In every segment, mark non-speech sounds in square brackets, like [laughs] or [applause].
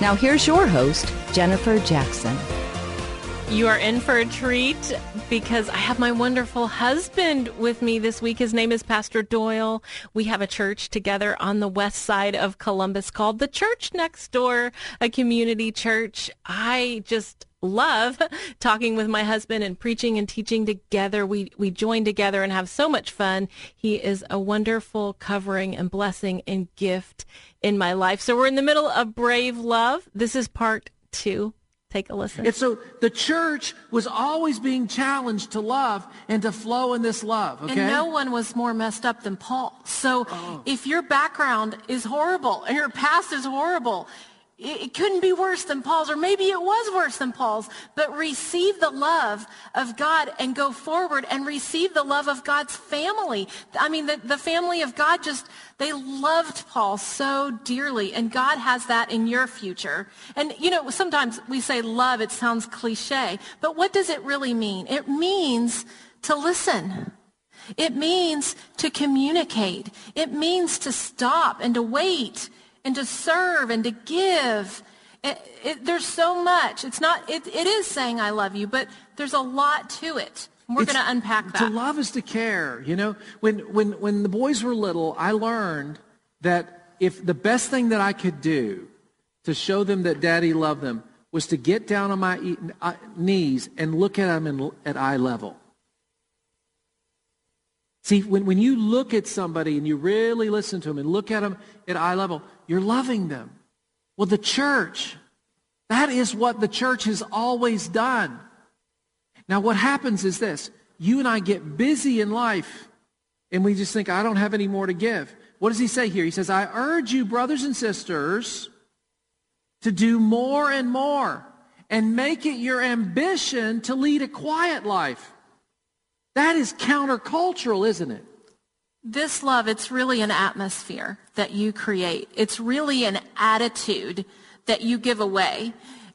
Now here's your host, Jennifer Jackson. You are in for a treat because I have my wonderful husband with me this week. His name is Pastor Doyle. We have a church together on the west side of Columbus called the Church Next Door, a community church. I just love [laughs] talking with my husband and preaching and teaching together. We we join together and have so much fun. He is a wonderful covering and blessing and gift in my life. So we're in the middle of Brave Love. This is part 2 Take a listen. And so the church was always being challenged to love and to flow in this love. Okay? And no one was more messed up than Paul. So oh. if your background is horrible and your past is horrible, it, couldn't be worse than Paul's, or maybe it was worse than Paul's, but receive the love of God and go forward and receive the love of God's family. I mean, the, the family of God just, they loved Paul so dearly, and God has that in your future. And, you know, sometimes we say love, it sounds cliche, but what does it really mean? It means to listen. It means to communicate. It means to stop and to wait and to serve and to give. It, it, there's so much. It's not, it, it is saying I love you, but there's a lot to it. We're going to unpack that. To love is to care. You know, when, when, when the boys were little, I learned that if the best thing that I could do to show them that daddy loved them was to get down on my uh, knees and look at them in, at eye level. See, when, when you look at somebody and you really listen to them and look at them at eye level, you're loving them. Well, the church, that is what the church has always done. Now, what happens is this you and I get busy in life and we just think, I don't have any more to give. What does he say here? He says, I urge you, brothers and sisters, to do more and more and make it your ambition to lead a quiet life. That is countercultural, isn't it? This love, it's really an atmosphere that you create. It's really an attitude that you give away.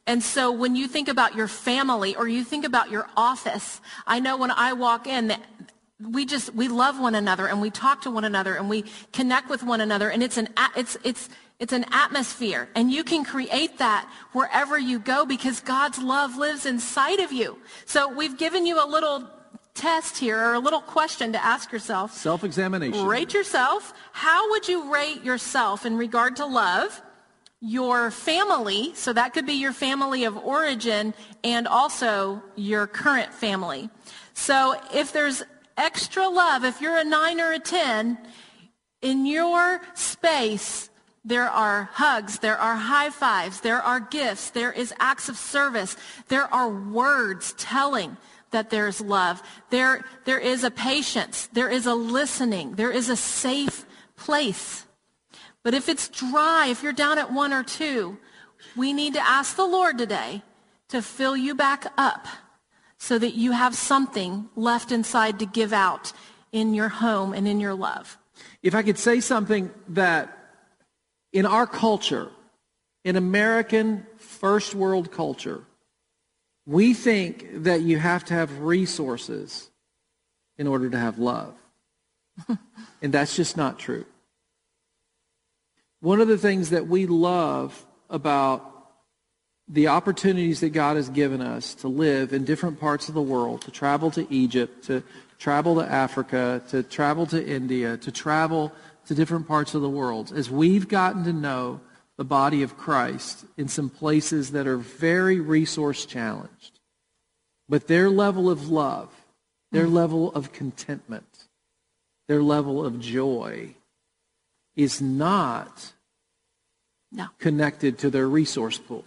And so when you think about your family or you think about your office, I know when I walk in we just we love one another and we talk to one another and we connect with one another and it's an it's it's it's an atmosphere and you can create that wherever you go because God's love lives inside of you. So we've given you a little test here or a little question to ask yourself. Self-examination. Rate yourself. How would you rate yourself in regard to love? Your family, so that could be your family of origin and also your current family. So if there's extra love, if you're a 9 or a 10, in your space, there are hugs, there are high fives, there are gifts, there is acts of service, there are words telling that there's love. There, there is a patience. There is a listening. There is a safe place. But if it's dry, if you're down at one or two, we need to ask the Lord today to fill you back up so that you have something left inside to give out in your home and in your love. If I could say something that in our culture, in American first world culture, we think that you have to have resources in order to have love. [laughs] and that's just not true. One of the things that we love about the opportunities that God has given us to live in different parts of the world, to travel to Egypt, to travel to Africa, to travel to India, to travel to different parts of the world, as we've gotten to know the body of Christ in some places that are very resource challenged. But their level of love, their level of contentment, their level of joy is not no. connected to their resource pool.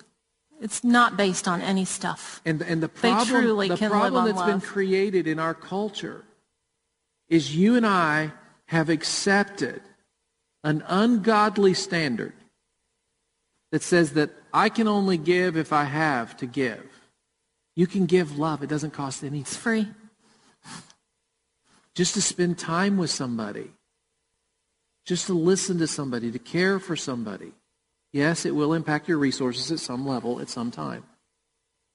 It's not based on any stuff. And, and the problem, the problem that's been created in our culture is you and I have accepted an ungodly standard that says that I can only give if I have to give. You can give love. It doesn't cost anything. It's free. Just to spend time with somebody. Just to listen to somebody, to care for somebody. Yes, it will impact your resources at some level, at some time.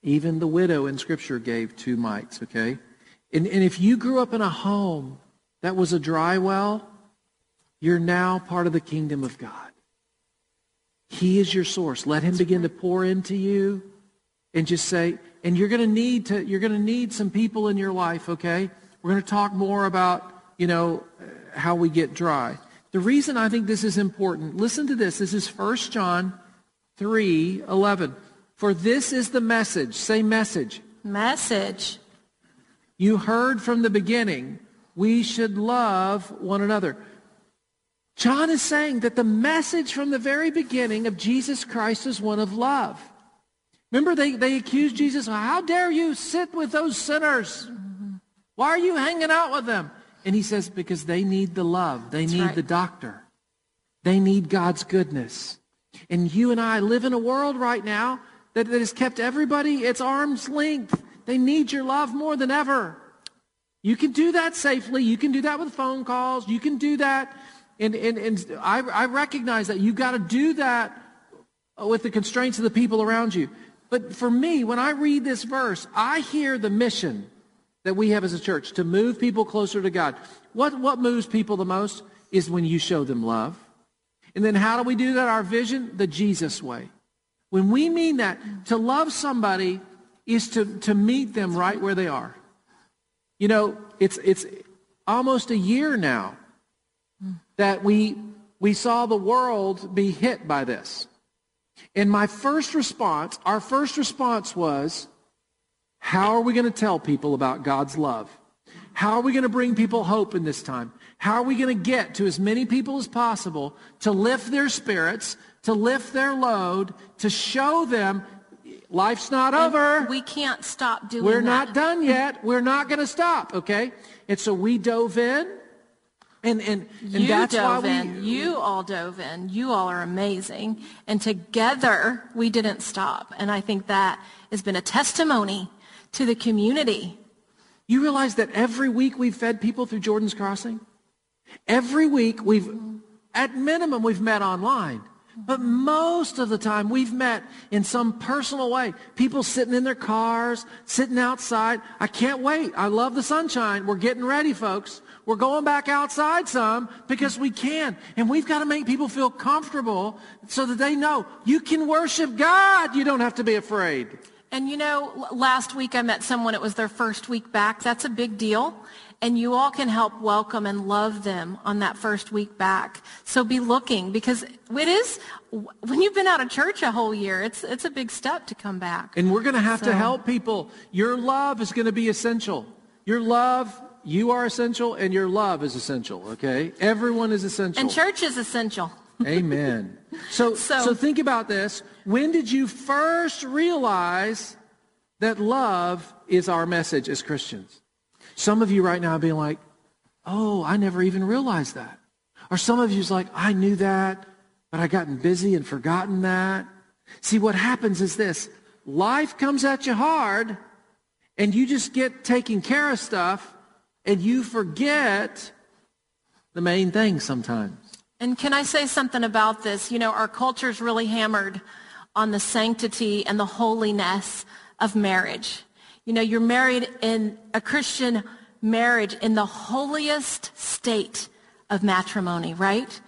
Even the widow in Scripture gave two mites, okay? And, and if you grew up in a home that was a dry well, you're now part of the kingdom of God. He is your source. Let him begin to pour into you and just say, and you're going to need to, you're going to need some people in your life, okay? We're going to talk more about, you know, how we get dry. The reason I think this is important, listen to this. This is 1 John 3, 11. For this is the message. Say message. Message. You heard from the beginning. We should love one another. John is saying that the message from the very beginning of Jesus Christ is one of love. Remember, they, they accused Jesus, how dare you sit with those sinners? Why are you hanging out with them? And he says, because they need the love. They That's need right. the doctor. They need God's goodness. And you and I live in a world right now that, that has kept everybody its arm's length. They need your love more than ever. You can do that safely. You can do that with phone calls. You can do that. And, and, and I, I recognize that you've got to do that with the constraints of the people around you. But for me, when I read this verse, I hear the mission that we have as a church to move people closer to God. What, what moves people the most is when you show them love. And then how do we do that? Our vision, the Jesus way. When we mean that, to love somebody is to, to meet them right where they are. You know, it's, it's almost a year now that we, we saw the world be hit by this. And my first response, our first response was, how are we going to tell people about God's love? How are we going to bring people hope in this time? How are we going to get to as many people as possible to lift their spirits, to lift their load, to show them life's not And over. We can't stop doing We're that. not done yet. We're not going to stop, okay? And so we dove in. And, and, and You that's dove why in. You all dove in. You all are amazing. And together, we didn't stop. And I think that has been a testimony to the community. You realize that every week we've fed people through Jordan's Crossing? Every week we've, at minimum, we've met online. But most of the time we've met in some personal way. People sitting in their cars, sitting outside. I can't wait. I love the sunshine. We're getting ready, folks. We're going back outside some because we can. And we've got to make people feel comfortable so that they know you can worship God. You don't have to be afraid. And you know, last week I met someone, it was their first week back. That's a big deal. And you all can help welcome and love them on that first week back. So be looking because it is, when you've been out of church a whole year, it's, it's a big step to come back. And we're going to have to help people. Your love is going to be essential. Your love, you are essential, and your love is essential, okay? Everyone is essential. And church is essential. Amen. [laughs] So, so, So- think about this. When did you first realize that love is our message as Christians? Some of you right now being like, oh, I never even realized that. Or some of you's like, I knew that, but I gotten busy and forgotten that. See, what happens is this. Life comes at you hard, and you just get taking care of stuff, and you forget the main thing sometimes. And can I say something about this? You know, our culture's really hammered on the sanctity and the holiness of marriage. You know, you're married in a Christian marriage in the holiest state of matrimony, right?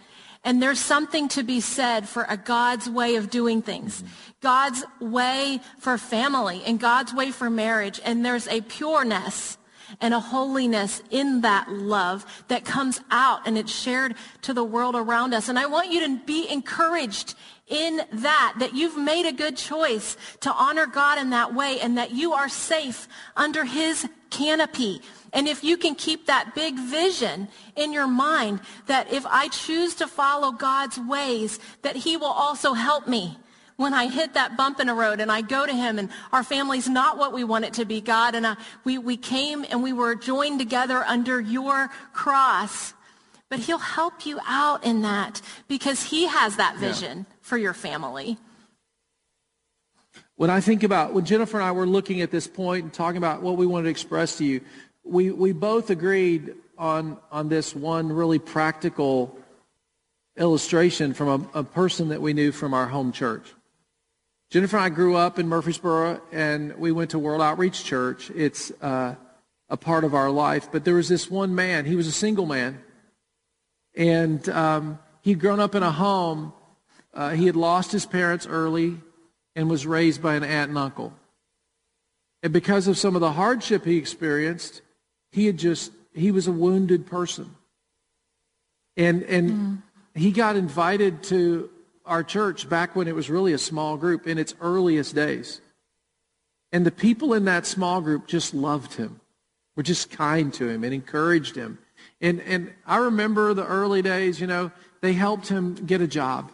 And there's something to be said for a God's way of doing things. God's way for family and God's way for marriage. And there's a pureness and a holiness in that love that comes out and it's shared to the world around us. And I want you to be encouraged in that, that you've made a good choice to honor God in that way and that you are safe under his canopy. And if you can keep that big vision in your mind that if I choose to follow God's ways, that he will also help me when I hit that bump in the road and I go to him and our family's not what we want it to be, God, and I, we, we came and we were joined together under your cross. But he'll help you out in that because he has that vision for your family. When I think about, when Jennifer and I were looking at this point and talking about what we wanted to express to you, we, we both agreed on, on this one really practical illustration from a, a person that we knew from our home church. Jennifer and I grew up in Murfreesboro, and we went to World Outreach Church. It's uh, a part of our life. But there was this one man. He was a single man, and um, he'd grown up in a home. Uh, he had lost his parents early and was raised by an aunt and uncle. And because of some of the hardship he experienced, he had just he was a wounded person. And and mm. he got invited to our church back when it was really a small group in its earliest days. And the people in that small group just loved him, were just kind to him and encouraged him. And, and I remember the early days, you know, they helped him get a job.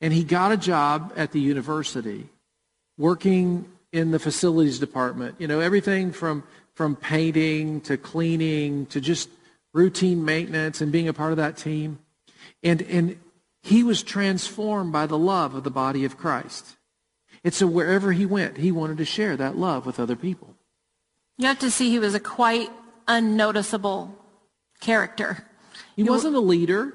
And he got a job at the university working in the facilities department. You know, everything from, from painting to cleaning to just routine maintenance and being a part of that team. And, and he was transformed by the love of the body of Christ. And so wherever he went, he wanted to share that love with other people. You have to see he was a quite unnoticeable character. He, wasn't a leader.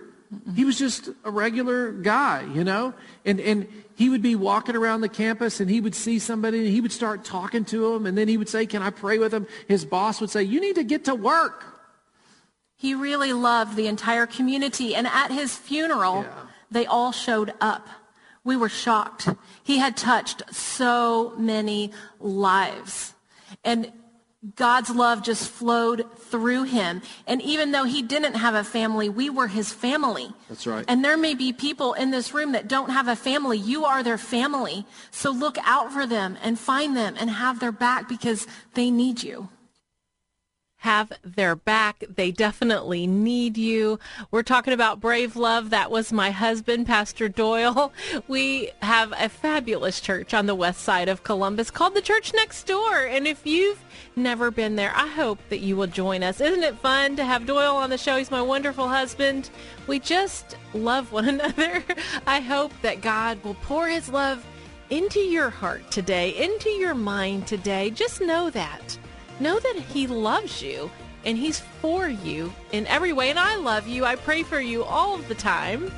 He was just a regular guy, you know? And, and he would be walking around the campus and he would see somebody and he would start talking to them and then he would say, can I pray with him? His boss would say, you need to get to work. He really loved the entire community. And at his funeral, yeah. They all showed up. We were shocked. He had touched so many lives. And God's love just flowed through him. And even though he didn't have a family, we were his family. That's right. And there may be people in this room that don't have a family. You are their family. So look out for them and find them and have their back because they need you have their back. They definitely need you. We're talking about Brave Love. That was my husband, Pastor Doyle. [laughs] We have a fabulous church on the west side of Columbus called the Church Next Door. And if you've never been there, I hope that you will join us. Isn't it fun to have Doyle on the show? He's my wonderful husband. We just love one [laughs] another. I hope that God will pour his love into your heart today, into your mind today. Just know that know that he loves you and he's for you in every way. And I love you. I pray for you all the time.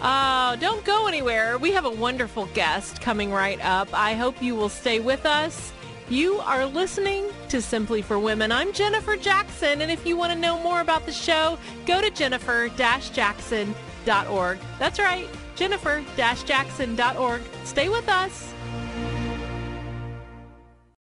Uh, don't go anywhere. We have a wonderful guest coming right up. I hope you will stay with us. You are listening to Simply for Women. I'm Jennifer Jackson, and if you want to know more about the show, go to jennifer-jackson.org. That's right, jennifer-jackson.org. Stay with us.